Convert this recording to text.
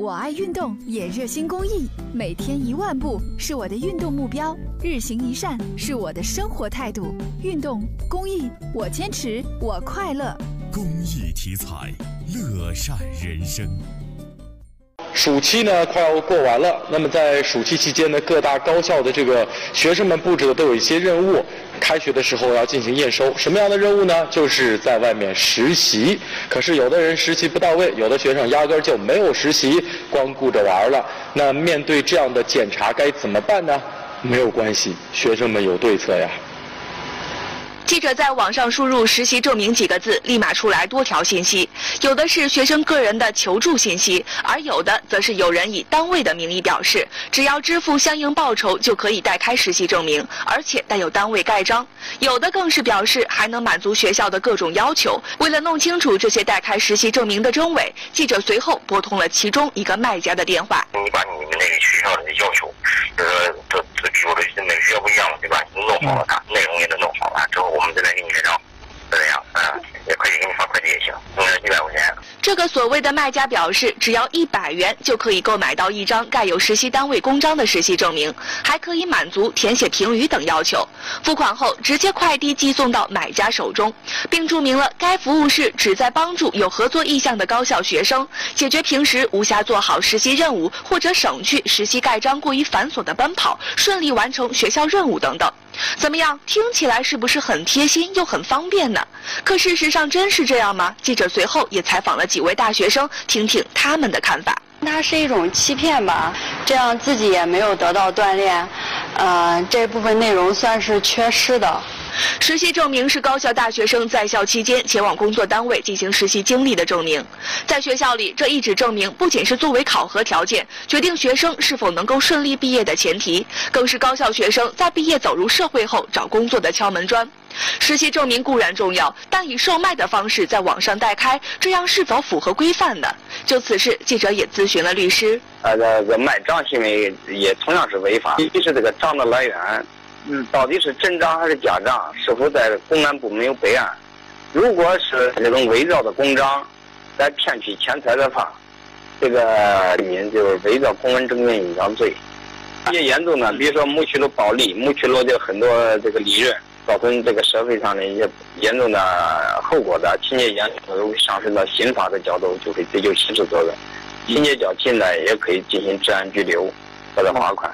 我爱运动，也热心公益，每天一万步是我的运动目标，日行一善是我的生活态度。运动公益，我坚持，我快乐。公益题材，乐善人生。暑期呢快要过完了，那么在暑期期间呢，各大高校的这个学生们布置的都有一些任务。开学的时候要进行验收，什么样的任务呢？就是在外面实习。可是有的人实习不到位，有的学生压根儿就没有实习，光顾着玩了。那面对这样的检查该怎么办呢？没有关系，学生们有对策呀。记者在网上输入“实习证明”几个字，立马出来多条信息，有的是学生个人的求助信息，而有的则是有人以单位的名义表示，只要支付相应报酬就可以代开实习证明，而且带有单位盖章。有的更是表示还能满足学校的各种要求。为了弄清楚这些代开实习证明的真伪，记者随后拨通了其中一个卖家的电话。你把你们那个学校的要求，就是这这比如说每个学校不一样，对吧？你弄好了，内容也都弄好了之后，我们再来给你盖章，就这样，嗯，也可以给你发快递也行，嗯，一百块钱。这个所谓的卖家表示，只要一百元就可以购买到一张盖有实习单位公章的实习证明，还可以满足填写评语等要求。付款后直接快递寄送到买家手中，并注明了该服务是旨在帮助有合作意向的高校学生解决平时无暇做好实习任务或者省去实习盖章过于繁琐的奔跑，顺利完成学校任务等等。怎么样？听起来是不是很贴心又很方便呢？可事实上真是这样吗？记者随后也采访了几位大学生，听听他们的看法。它是一种欺骗吧，这样自己也没有得到锻炼，呃，这部分内容算是缺失的。实习证明是高校大学生在校期间前往工作单位进行实习经历的证明。在学校里，这一纸证明不仅是作为考核条件，决定学生是否能够顺利毕业的前提，更是高校学生在毕业走入社会后找工作的敲门砖。实习证明固然重要，但以售卖的方式在网上代开，这样是否符合规范呢？就此事，记者也咨询了律师。呃，这个卖账行为也同样是违法。一是这个账的来源。嗯，到底是真账还是假账？是否在公安部门有备案？如果是这种伪造的公章，来骗取钱财的话，这个民就是伪造公文证件印章罪。越严重的，比如说谋取了暴利，谋取了这很多这个利润，造成这个社会上的一些严重的后果的，情节严重的，如果上升到刑法的角度，就会追究刑事责任。情节较轻的，也可以进行治安拘留或者罚款。